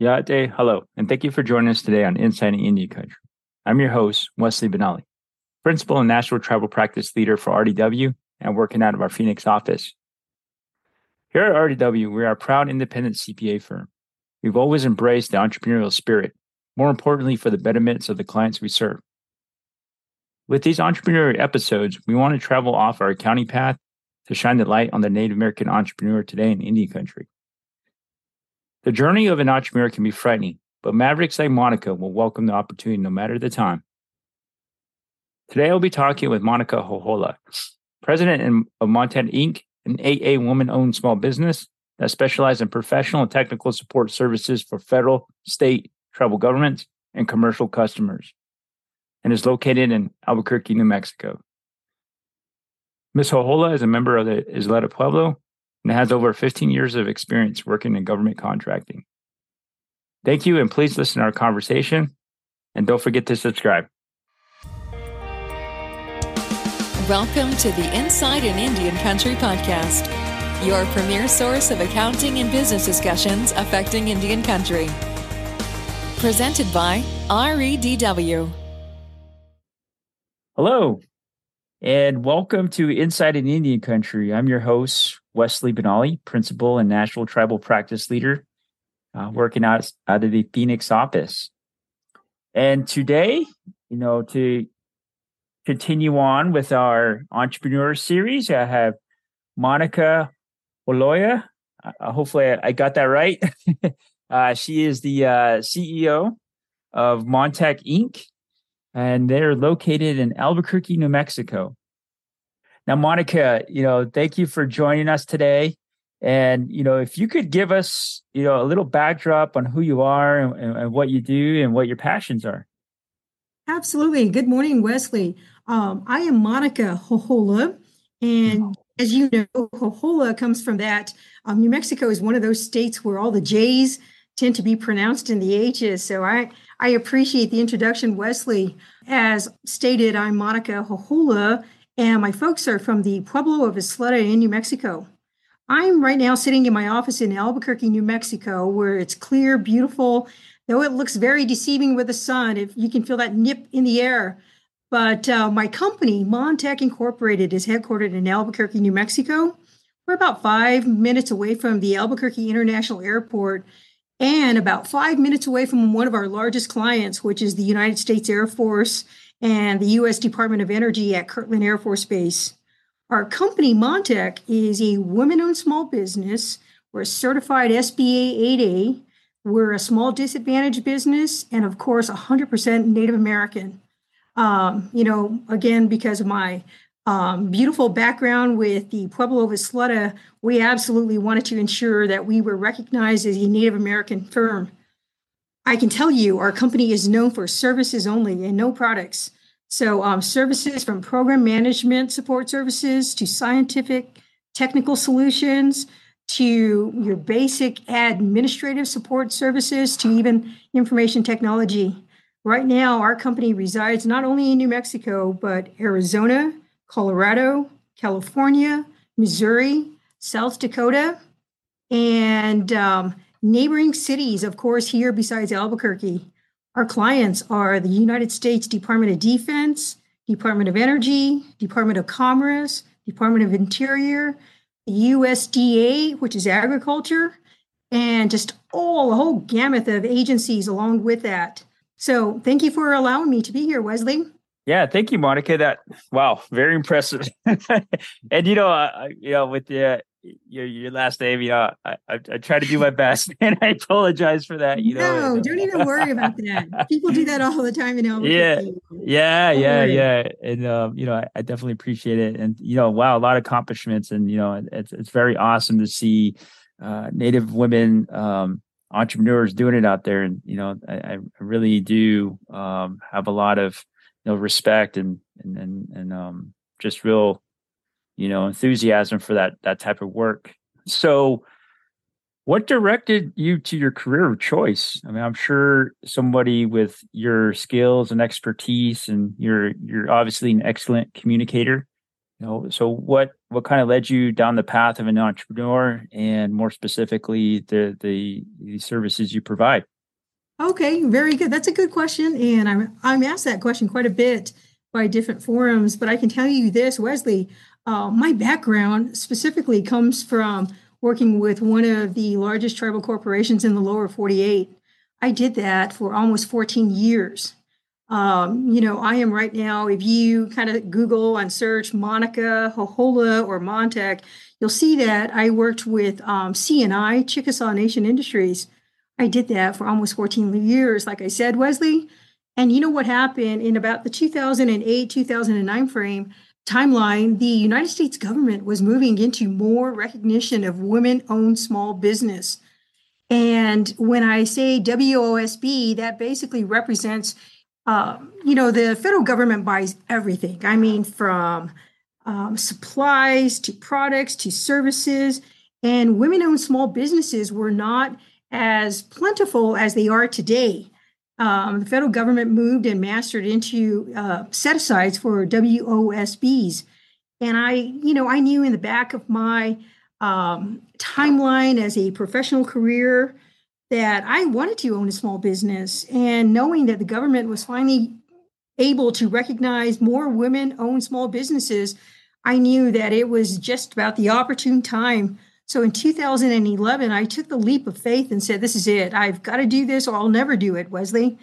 Day. Hello, and thank you for joining us today on Inside Indian Country. I'm your host, Wesley Benally, Principal and National Tribal Practice Leader for REDW and working out of our Phoenix office. Here at REDW, we are a proud independent CPA firm. We've always embraced the entrepreneurial spirit, more importantly, for the betterments of the clients we serve. With these entrepreneurial episodes, we want to travel off our accounting path to shine the light on the Native American entrepreneur today in Indian country. The journey of an entrepreneur can be frightening, but mavericks like Monica will welcome the opportunity no matter the time. Today, I'll be talking with Monica Jojola, president of Montech Inc., an 8A woman owned small business that specializes in professional and technical support services for federal, state, tribal governments, and commercial customers, and is located in Albuquerque, New Mexico. Ms. Jojola is a member of the Isleta Pueblo and has over 15 years of experience working in government contracting. Thank you, and please listen to our conversation. And don't forget to subscribe. Welcome to the Inside an Indian Country podcast, your premier source of accounting and business discussions affecting Indian country. Presented by REDW. Hello, and welcome to Inside an Indian Country. I'm your host, Wesley Benally, Principal and National Tribal Practice Leader, uh, working out, out of the Phoenix office. And today, you know, to continue on with our entrepreneur series, I have Monica Oloya. Uh, hopefully, I, got that right. uh, she is the uh, CEO of Montech Inc., and they're located in Albuquerque, New Mexico. Now, Monica, you know, thank you for joining us today. And you know, if you could give us, you know, a little backdrop on who you are and, and what you do and what your passions are. Absolutely. Good morning, Wesley. Um, I am Monica Jojola, and as you know, Jojola comes from that. Um, New Mexico is one of those states where all the J's tend to be pronounced in the H's. So I I appreciate the introduction, Wesley. As stated, I'm Monica Jojola, and my folks are from the Pueblo of Isleta in New Mexico. I'm right now sitting in my office in Albuquerque, New Mexico, where it's clear, beautiful, though it looks very deceiving with the sun. If you can feel that nip in the air. But uh, my company, Montech Incorporated, is headquartered in Albuquerque, New Mexico. We're about five minutes away from the Albuquerque International Airport and about five minutes away from one of our largest clients, which is the United States Air Force and the U.S. Department of Energy at Kirtland Air Force Base. Our company, Montech, is a women owned small business. We're a certified SBA 8A. We're a small disadvantaged business, and of course, 100% Native American. Um, you know, again, because of my um, beautiful background with the Pueblo of Isleta, we absolutely wanted to ensure that we were recognized as a Native American firm. I can tell you our company is known for services only and no products. So, um, services from program management support services to scientific technical solutions to your basic administrative support services to even information technology. Right now, our company resides not only in New Mexico, but Arizona, Colorado, California, Missouri, South Dakota, and um, Neighboring cities, of course, here besides Albuquerque, our clients are the United States Department of Defense, Department of Energy, Department of Commerce, Department of Interior, USDA, which is agriculture, and just all a whole gamut of agencies along with that. So thank you for allowing me to be here, Wesley. Yeah, thank you, Monica. That wow, very impressive. and you know, uh, you know, with the your your last name. You know, I, I, I try to do my best, and I apologize for that. You know, no, don't even worry about that. People do that all the time you know. Yeah, yeah, yeah, yeah. And um, you know, I, I, definitely appreciate it. And you know, wow, a lot of accomplishments, and you know, it's it's very awesome to see uh, Native women um, entrepreneurs doing it out there. And you know, I, I really do um, have a lot of know respect and and and, and um, just real you know enthusiasm for that that type of work. So what directed you to your career of choice? I mean i'm sure somebody with your skills and expertise and you're you're obviously an excellent communicator. You know so what what kind of led you down the path of an entrepreneur, and more specifically, the the, the services you provide? Okay, very good. That's a good question, and I'm I'm asked that question quite a bit by different forums. But I can tell you this, Wesley. Uh, my background specifically comes from working with one of the largest tribal corporations in the lower 48. I did that for almost 14 years. Um, you know, I am right now, if you kind of Google and search Monica, Jojola, or Montech, you'll see that I worked with um, CNI, Chickasaw Nation Industries. I did that for almost 14 years, like I said, Wesley. And you know what happened in about the 2008 2009 frame timeline? The United States government was moving into more recognition of women owned small business. And when I say WOSB, that basically represents um, you know, the federal government buys everything. I mean, from um, supplies to products to services. And women owned small businesses were not as plentiful as they are today. Um, the federal government moved and mastered into uh, set asides for WOSBs. And I, you know, I knew in the back of my um, timeline as a professional career that I wanted to own a small business. And knowing that the government was finally able to recognize more women own small businesses, I knew that it was just about the opportune time. So in 2011, I took the leap of faith and said, This is it. I've got to do this or I'll never do it, Wesley.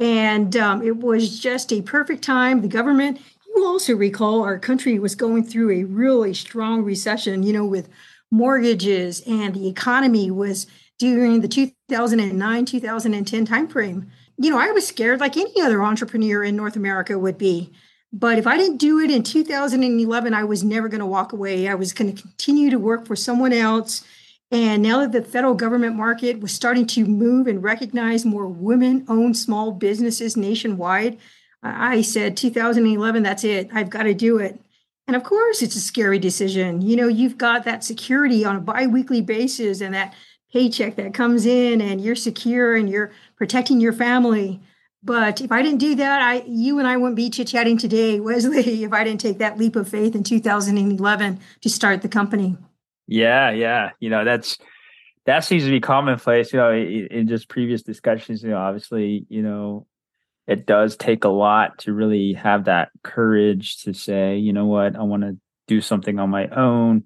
And um, it was just a perfect time. The government, you also recall, our country was going through a really strong recession, you know, with mortgages and the economy was during the 2009 2010 timeframe. You know, I was scared like any other entrepreneur in North America would be. But if I didn't do it in 2011, I was never going to walk away. I was going to continue to work for someone else. And now that the federal government market was starting to move and recognize more women owned small businesses nationwide, I said 2011, that's it. I've got to do it. And of course, it's a scary decision. You know, you've got that security on a biweekly basis and that paycheck that comes in and you're secure and you're protecting your family. But if I didn't do that, I you and I wouldn't be chit chatting today, Wesley, if I didn't take that leap of faith in 2011 to start the company. Yeah, yeah. You know, that's that seems to be commonplace, you know, in, in just previous discussions, you know, obviously, you know, it does take a lot to really have that courage to say, you know what, I want to do something on my own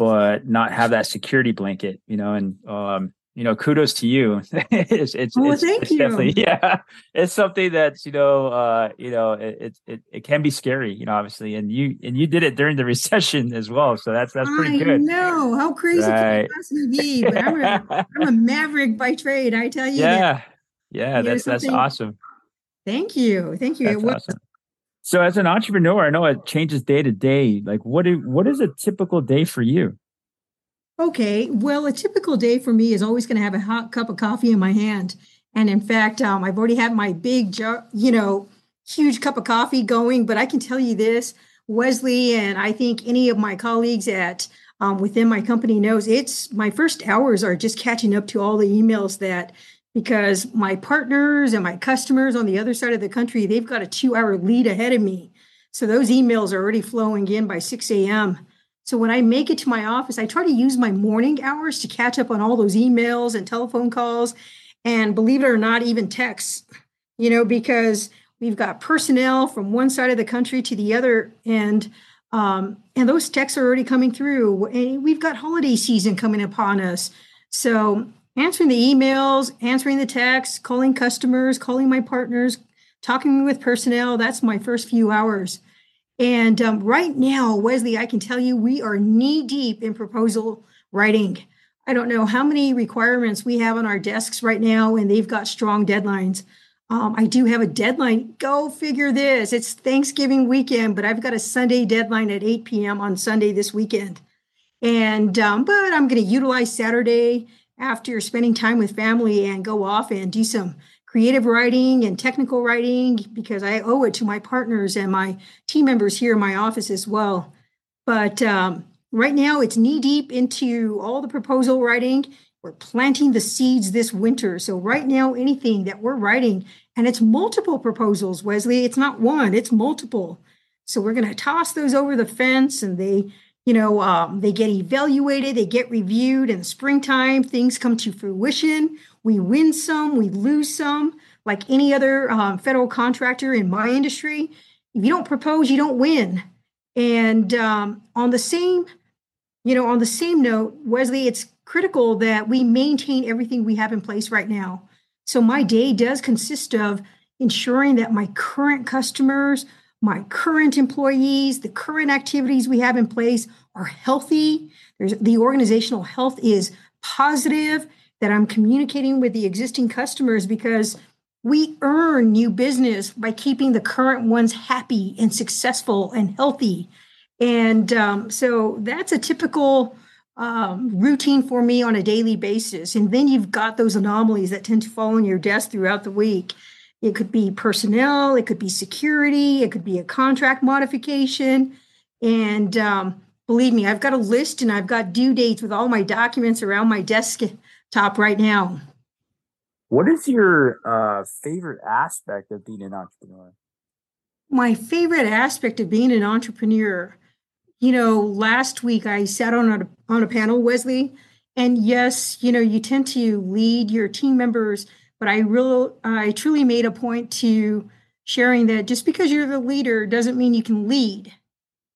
but not have that security blanket, you know, and um, you know, kudos to you. it's it's, oh, it's, thank it's you. definitely yeah. It's something that's, you know, uh, you know, it, it it can be scary, you know, obviously. And you and you did it during the recession as well. So that's that's pretty I good. No, how crazy right. can it possibly be? But I'm a I'm a maverick by trade, I tell you. Yeah. That. Yeah, that's that's awesome. Thank you. Thank you. That's it was, awesome. So as an entrepreneur, I know it changes day to day. Like what do, what is a typical day for you? Okay, well, a typical day for me is always going to have a hot cup of coffee in my hand. And in fact, um, I've already had my big, jar, you know, huge cup of coffee going. But I can tell you this, Wesley, and I think any of my colleagues at um, within my company knows it's my first hours are just catching up to all the emails that because my partners and my customers on the other side of the country, they've got a two hour lead ahead of me. So those emails are already flowing in by 6 a.m. So when I make it to my office, I try to use my morning hours to catch up on all those emails and telephone calls. And believe it or not, even texts, you know, because we've got personnel from one side of the country to the other. And um, and those texts are already coming through. We've got holiday season coming upon us. So answering the emails, answering the texts, calling customers, calling my partners, talking with personnel. That's my first few hours. And um, right now, Wesley, I can tell you we are knee deep in proposal writing. I don't know how many requirements we have on our desks right now, and they've got strong deadlines. Um, I do have a deadline. Go figure this. It's Thanksgiving weekend, but I've got a Sunday deadline at 8 p.m. on Sunday this weekend. And, um, but I'm going to utilize Saturday after spending time with family and go off and do some creative writing and technical writing because I owe it to my partners and my team members here in my office as well. But um, right now, it's knee deep into all the proposal writing. We're planting the seeds this winter. So, right now, anything that we're writing, and it's multiple proposals, Wesley, it's not one, it's multiple. So, we're going to toss those over the fence and they You know, um, they get evaluated, they get reviewed in the springtime, things come to fruition. We win some, we lose some, like any other um, federal contractor in my industry. If you don't propose, you don't win. And um, on the same, you know, on the same note, Wesley, it's critical that we maintain everything we have in place right now. So my day does consist of ensuring that my current customers, my current employees, the current activities we have in place are healthy. There's the organizational health is positive, that I'm communicating with the existing customers because we earn new business by keeping the current ones happy and successful and healthy. And um, so that's a typical um, routine for me on a daily basis. And then you've got those anomalies that tend to fall on your desk throughout the week. It could be personnel, it could be security, it could be a contract modification. And um, believe me, I've got a list and I've got due dates with all my documents around my desktop right now. What is your uh, favorite aspect of being an entrepreneur? My favorite aspect of being an entrepreneur, you know, last week I sat on a, on a panel, Wesley, and yes, you know, you tend to lead your team members but I real I truly made a point to sharing that just because you're the leader doesn't mean you can lead.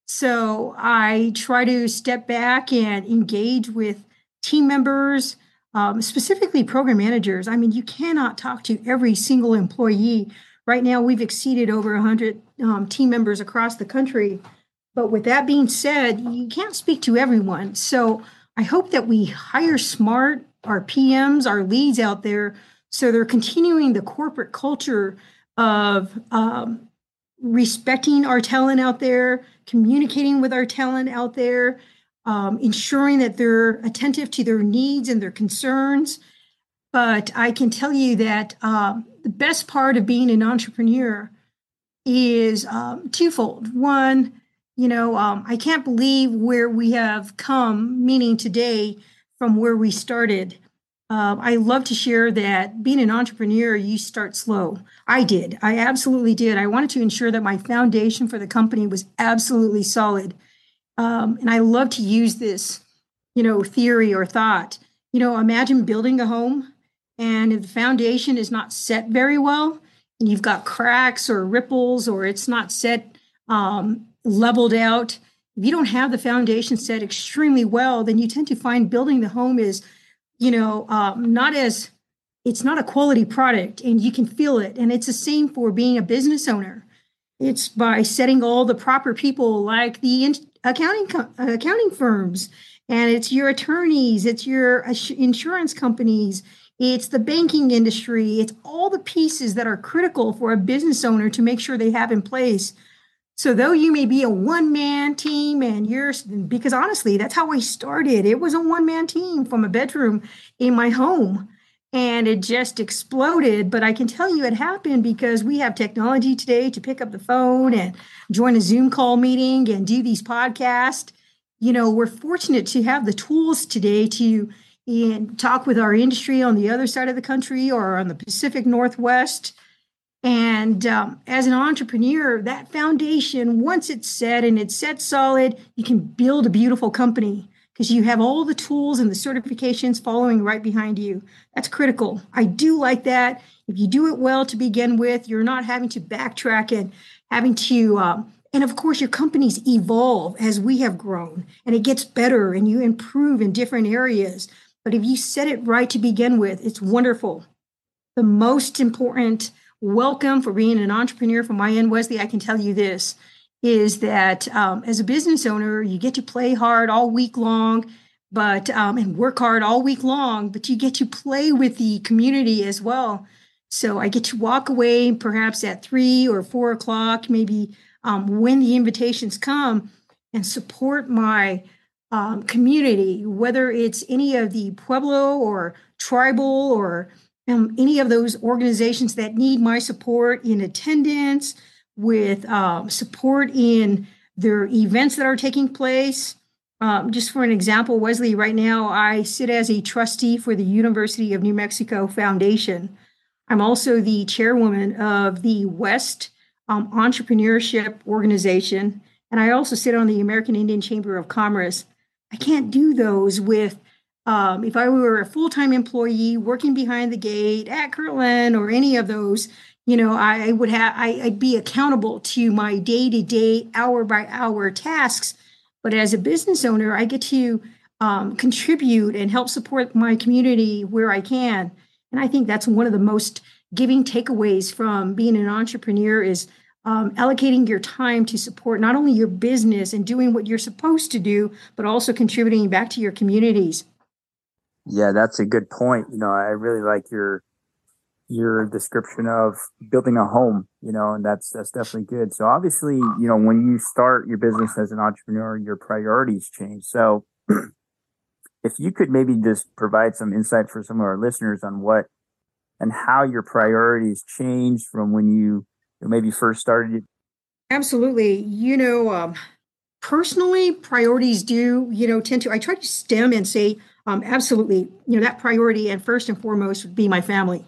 So I try to step back and engage with team members, um, specifically program managers. I mean, you cannot talk to every single employee. Right now, we've exceeded over 100 um, team members across the country. But with that being said, you can't speak to everyone. So I hope that we hire smart, our PMs, our leads out there so they're continuing the corporate culture of um, respecting our talent out there, communicating with our talent out there, um, ensuring that they're attentive to their needs and their concerns. But I can tell you that um, the best part of being an entrepreneur is um, twofold. One, you know, um, I can't believe where we have come, meaning today from where we started. Um, I love to share that being an entrepreneur, you start slow. I did. I absolutely did. I wanted to ensure that my foundation for the company was absolutely solid. Um, and I love to use this, you know, theory or thought. You know, imagine building a home and if the foundation is not set very well, and you've got cracks or ripples or it's not set um, leveled out, if you don't have the foundation set extremely well, then you tend to find building the home is you know, um, not as it's not a quality product and you can feel it. And it's the same for being a business owner. It's by setting all the proper people like the in- accounting accounting firms and it's your attorneys, it's your insurance companies, it's the banking industry, it's all the pieces that are critical for a business owner to make sure they have in place so though you may be a one man team and you're because honestly that's how I started. It was a one man team from a bedroom in my home and it just exploded, but I can tell you it happened because we have technology today to pick up the phone and join a Zoom call meeting and do these podcasts. You know, we're fortunate to have the tools today to talk with our industry on the other side of the country or on the Pacific Northwest. And um, as an entrepreneur, that foundation, once it's set and it's set solid, you can build a beautiful company because you have all the tools and the certifications following right behind you. That's critical. I do like that. If you do it well to begin with, you're not having to backtrack and having to, um, and of course, your companies evolve as we have grown and it gets better and you improve in different areas. But if you set it right to begin with, it's wonderful. The most important welcome for being an entrepreneur from my end, Wesley. I can tell you this is that um, as a business owner, you get to play hard all week long, but um, and work hard all week long, but you get to play with the community as well. So I get to walk away perhaps at three or four o'clock, maybe um, when the invitations come, and support my um, community, whether it's any of the Pueblo or tribal or um, any of those organizations that need my support in attendance, with um, support in their events that are taking place. Um, just for an example, Wesley, right now I sit as a trustee for the University of New Mexico Foundation. I'm also the chairwoman of the West um, Entrepreneurship Organization, and I also sit on the American Indian Chamber of Commerce. I can't do those with um, if I were a full time employee working behind the gate at Kirtland or any of those. You know, I, I would have I, I'd be accountable to my day to day, hour by hour tasks. But as a business owner, I get to um, contribute and help support my community where I can. And I think that's one of the most giving takeaways from being an entrepreneur is um, allocating your time to support not only your business and doing what you're supposed to do, but also contributing back to your communities. Yeah, that's a good point. You know, I really like your your description of building a home, you know, and that's that's definitely good. So obviously, you know, when you start your business as an entrepreneur, your priorities change. So if you could maybe just provide some insight for some of our listeners on what and how your priorities changed from when you maybe first started? Absolutely. You know, um, personally, priorities do, you know, tend to, I try to stem and say, um, absolutely, you know, that priority and first and foremost would be my family.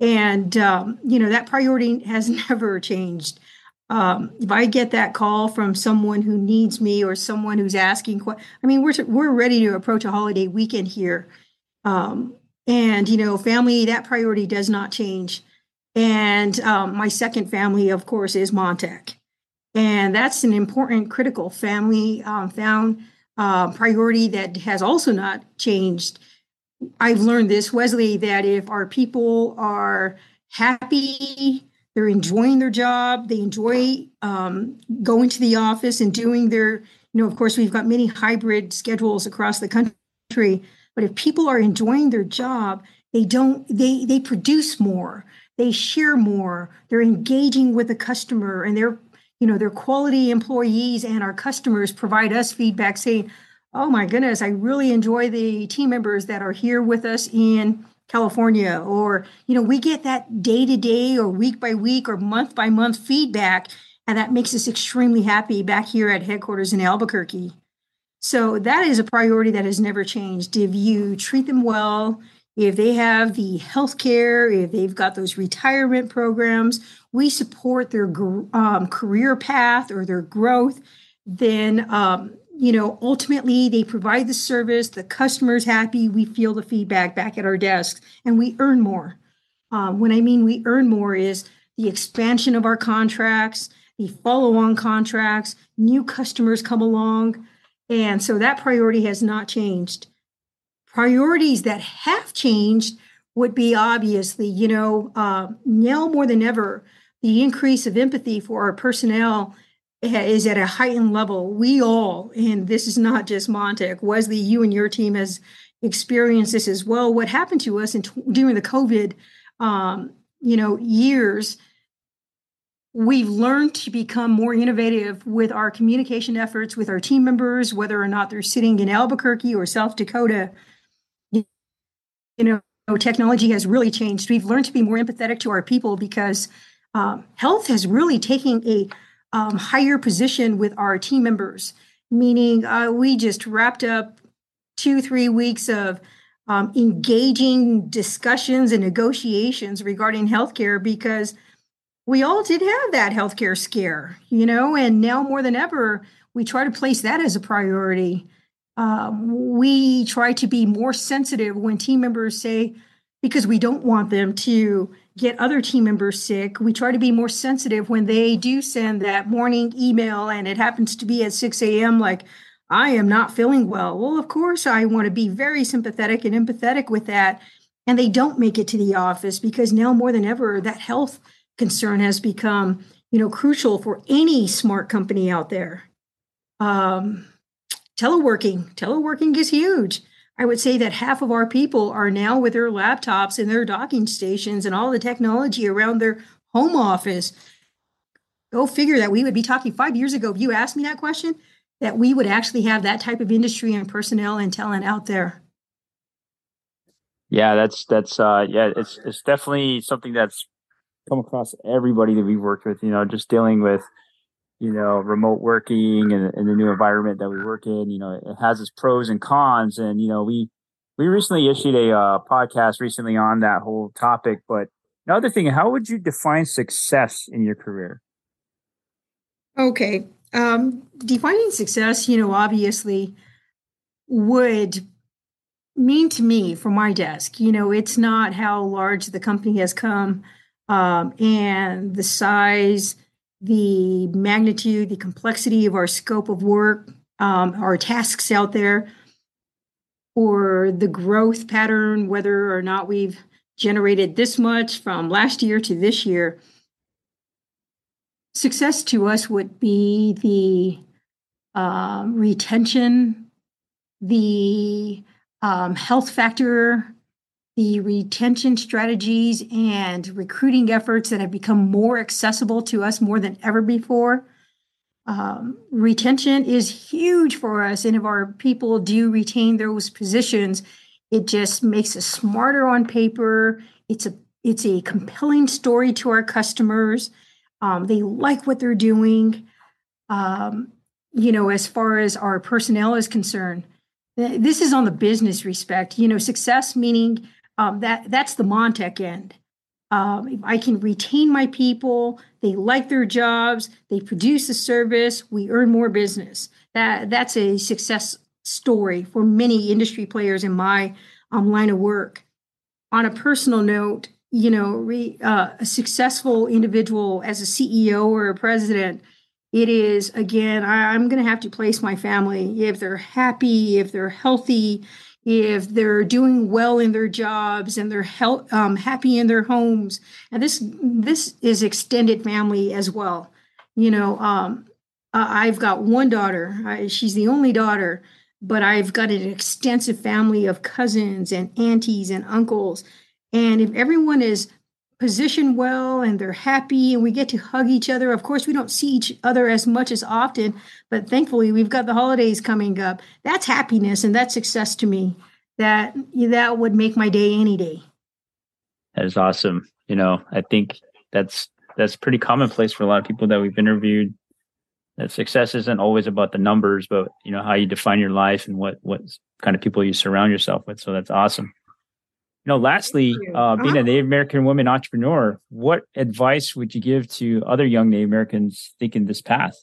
And, um, you know, that priority has never changed. Um, if I get that call from someone who needs me or someone who's asking, I mean, we're, we're ready to approach a holiday weekend here. Um, and, you know, family, that priority does not change. And um, my second family, of course, is Montech. And that's an important, critical family um, found uh, priority that has also not changed. I've learned this, Wesley, that if our people are happy, they're enjoying their job, they enjoy um, going to the office and doing their, you know, of course, we've got many hybrid schedules across the country. But if people are enjoying their job, they don't, they they produce more, they share more, they're engaging with the customer, and they're, you know, their quality employees and our customers provide us feedback saying, oh my goodness, I really enjoy the team members that are here with us in California, or you know, we get that day to day or week by week or month by month feedback, and that makes us extremely happy back here at headquarters in Albuquerque. So that is a priority that has never changed. If you treat them well, if they have the health care, if they've got those retirement programs, we support their um, career path or their growth, then um, you know ultimately they provide the service the customer's happy we feel the feedback back at our desks and we earn more. Um, when i mean we earn more is the expansion of our contracts the follow-on contracts new customers come along and so that priority has not changed. Priorities that have changed would be obviously you know uh, now more than ever the increase of empathy for our personnel is at a heightened level. We all, and this is not just Montech, Wesley, you and your team has experienced this as well. What happened to us in, during the COVID, um, you know, years, we've learned to become more innovative with our communication efforts with our team members, whether or not they're sitting in Albuquerque or South Dakota. You know, technology has really changed. We've learned to be more empathetic to our people because um, health has really taken a um, higher position with our team members, meaning uh, we just wrapped up two, three weeks of um, engaging discussions and negotiations regarding healthcare because we all did have that healthcare scare, you know, and now more than ever, we try to place that as a priority. Um, we try to be more sensitive when team members say, because we don't want them to get other team members sick. We try to be more sensitive when they do send that morning email and it happens to be at 6 a.m. like, I am not feeling well. Well, of course, I want to be very sympathetic and empathetic with that. And they don't make it to the office because now more than ever, that health concern has become, you know, crucial for any smart company out there. Um, teleworking, teleworking is huge. I would say that half of our people are now with their laptops and their docking stations and all the technology around their home office. Go figure that we would be talking five years ago. If you asked me that question, that we would actually have that type of industry and personnel and talent out there. Yeah, that's that's uh yeah, it's it's definitely something that's come across everybody that we've worked with, you know, just dealing with you know, remote working and, and, the new environment that we work in. You know, it has its pros and cons. And, you know, we, we recently issued a uh, podcast recently on that whole topic. But another thing, how would you define success in your career? Okay. um, defining success, you know, obviously would mean to me from my desk, you know, it's not how large the company has come um, and the size, the magnitude, the complexity of our scope of work, um, our tasks out there, or the growth pattern, whether or not we've generated this much from last year to this year. Success to us would be the uh, retention, the um, health factor, the retention strategies and recruiting efforts that have become more accessible to us more than ever before. Um, retention is huge for us. And if our people do retain those positions, it just makes us smarter on paper. It's a it's a compelling story to our customers. Um, they like what they're doing. Um, you know, as far as our personnel is concerned, this is on the business respect. You know, success meaning um, that that's the Montech end. Um, if I can retain my people, they like their jobs, they produce a service, we earn more business. That that's a success story for many industry players in my um, line of work. On a personal note, you know, re, uh, a successful individual as a CEO or a president, it is again, I, I'm going to have to place my family if they're happy, if they're healthy, if they're doing well in their jobs and they're health, um, happy in their homes and this this is extended family as well. You know um, i've got one daughter. I, she's the only daughter but i've got an extensive family of cousins and aunties and uncles. And if everyone is positioned well and they're happy and we get to hug each other. Of course we don't see each other as much as often but thankfully we've got the holidays coming up. That's happiness and that's success to me. That that would make my day any day. That is awesome. You know i think that's that's pretty commonplace for a lot of people that we've interviewed that success isn't always about the numbers but you know how you define your life and what what kind of people you surround yourself with. So that's awesome you know, lastly, uh, being a uh-huh. Native American woman entrepreneur, what advice would you give to other young Native Americans thinking this path?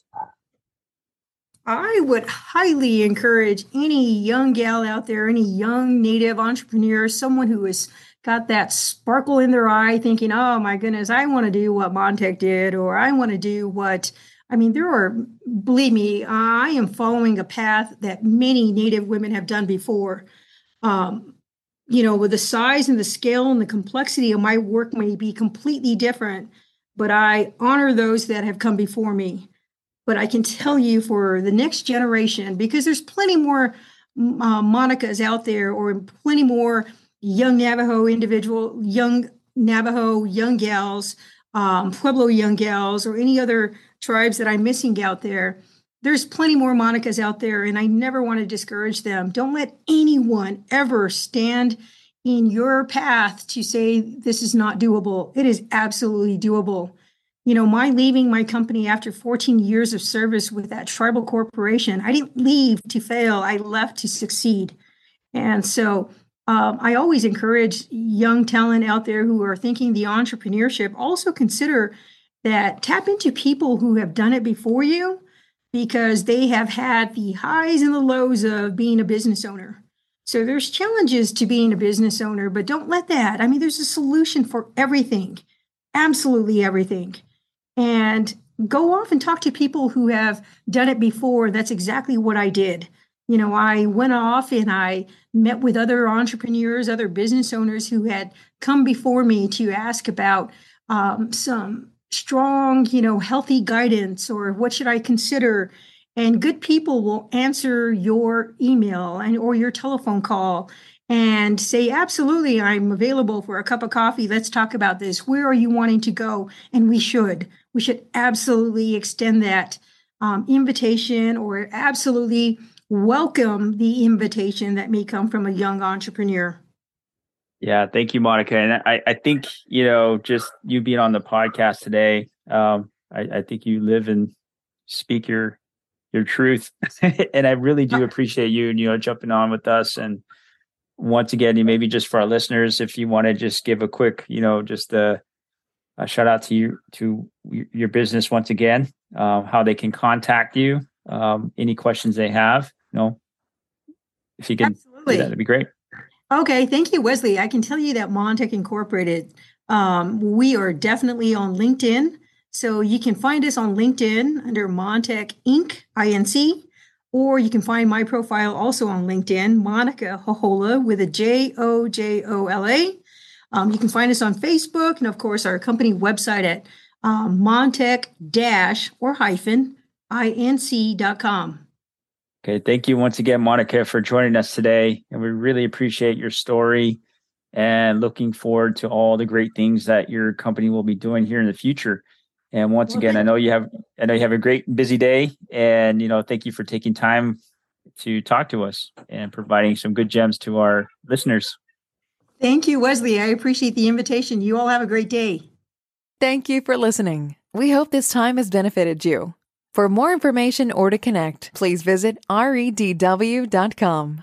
I would highly encourage any young gal out there, any young Native entrepreneur, someone who has got that sparkle in their eye, thinking, "Oh my goodness, I want to do what Montech did, or I want to do what." I mean, there are, believe me, I am following a path that many Native women have done before. Um, you know, with the size and the scale and the complexity of my work may be completely different, but I honor those that have come before me. But I can tell you for the next generation, because there's plenty more uh, Monicas out there, or plenty more young Navajo individual, young Navajo young gals, um, Pueblo young gals, or any other tribes that I'm missing out there there's plenty more Monicas out there, and I never want to discourage them. Don't let anyone ever stand in your path to say this is not doable. It is absolutely doable. You know, my leaving my company after 14 years of service with that tribal corporation, I didn't leave to fail, I left to succeed. And so um, I always encourage young talent out there who are thinking the entrepreneurship, also consider that tap into people who have done it before you because they have had the highs and the lows of being a business owner. So there's challenges to being a business owner, but don't let that. I mean, there's a solution for everything, absolutely everything. And go off and talk to people who have done it before. That's exactly what I did. You know, I went off and I met with other entrepreneurs, other business owners who had come before me to ask about um, some strong, you know, healthy guidance or what should I consider? And good people will answer your email and or your telephone call and say, absolutely, I'm available for a cup of coffee. Let's talk about this. Where are you wanting to go? And we should. We should absolutely extend that um, invitation or absolutely welcome the invitation that may come from a young entrepreneur. Yeah, thank you, Monica. And I, I think, you know, just you being on the podcast today, um, I, I think you live and speak your your truth. and I really do appreciate you, and you know, jumping on with us. And once again, you maybe just for our listeners, if you want to just give a quick, you know, just a a shout out to you to your business once again, uh, how they can contact you, um, any questions they have. You know, if you can, Absolutely. that, would be great. Okay, thank you, Wesley. I can tell you that Montech Incorporated, um, we are definitely on LinkedIn. So you can find us on LinkedIn under Montech Inc. Inc. Or you can find my profile also on LinkedIn, Monica Jojola with a J O J O L A. Um, you can find us on Facebook and, of course, our company website at um, Montech dash or hyphen inc.com. Okay. Thank you once again, Monica, for joining us today. And we really appreciate your story and looking forward to all the great things that your company will be doing here in the future. And once well, again, I know you have I know you have a great busy day, and you know, thank you for taking time to talk to us and providing some good gems to our listeners. Thank you, Wesley. I appreciate the invitation. You all have a great day. Thank you for listening. We hope this time has benefited you. For more information or to connect, please visit redw.com.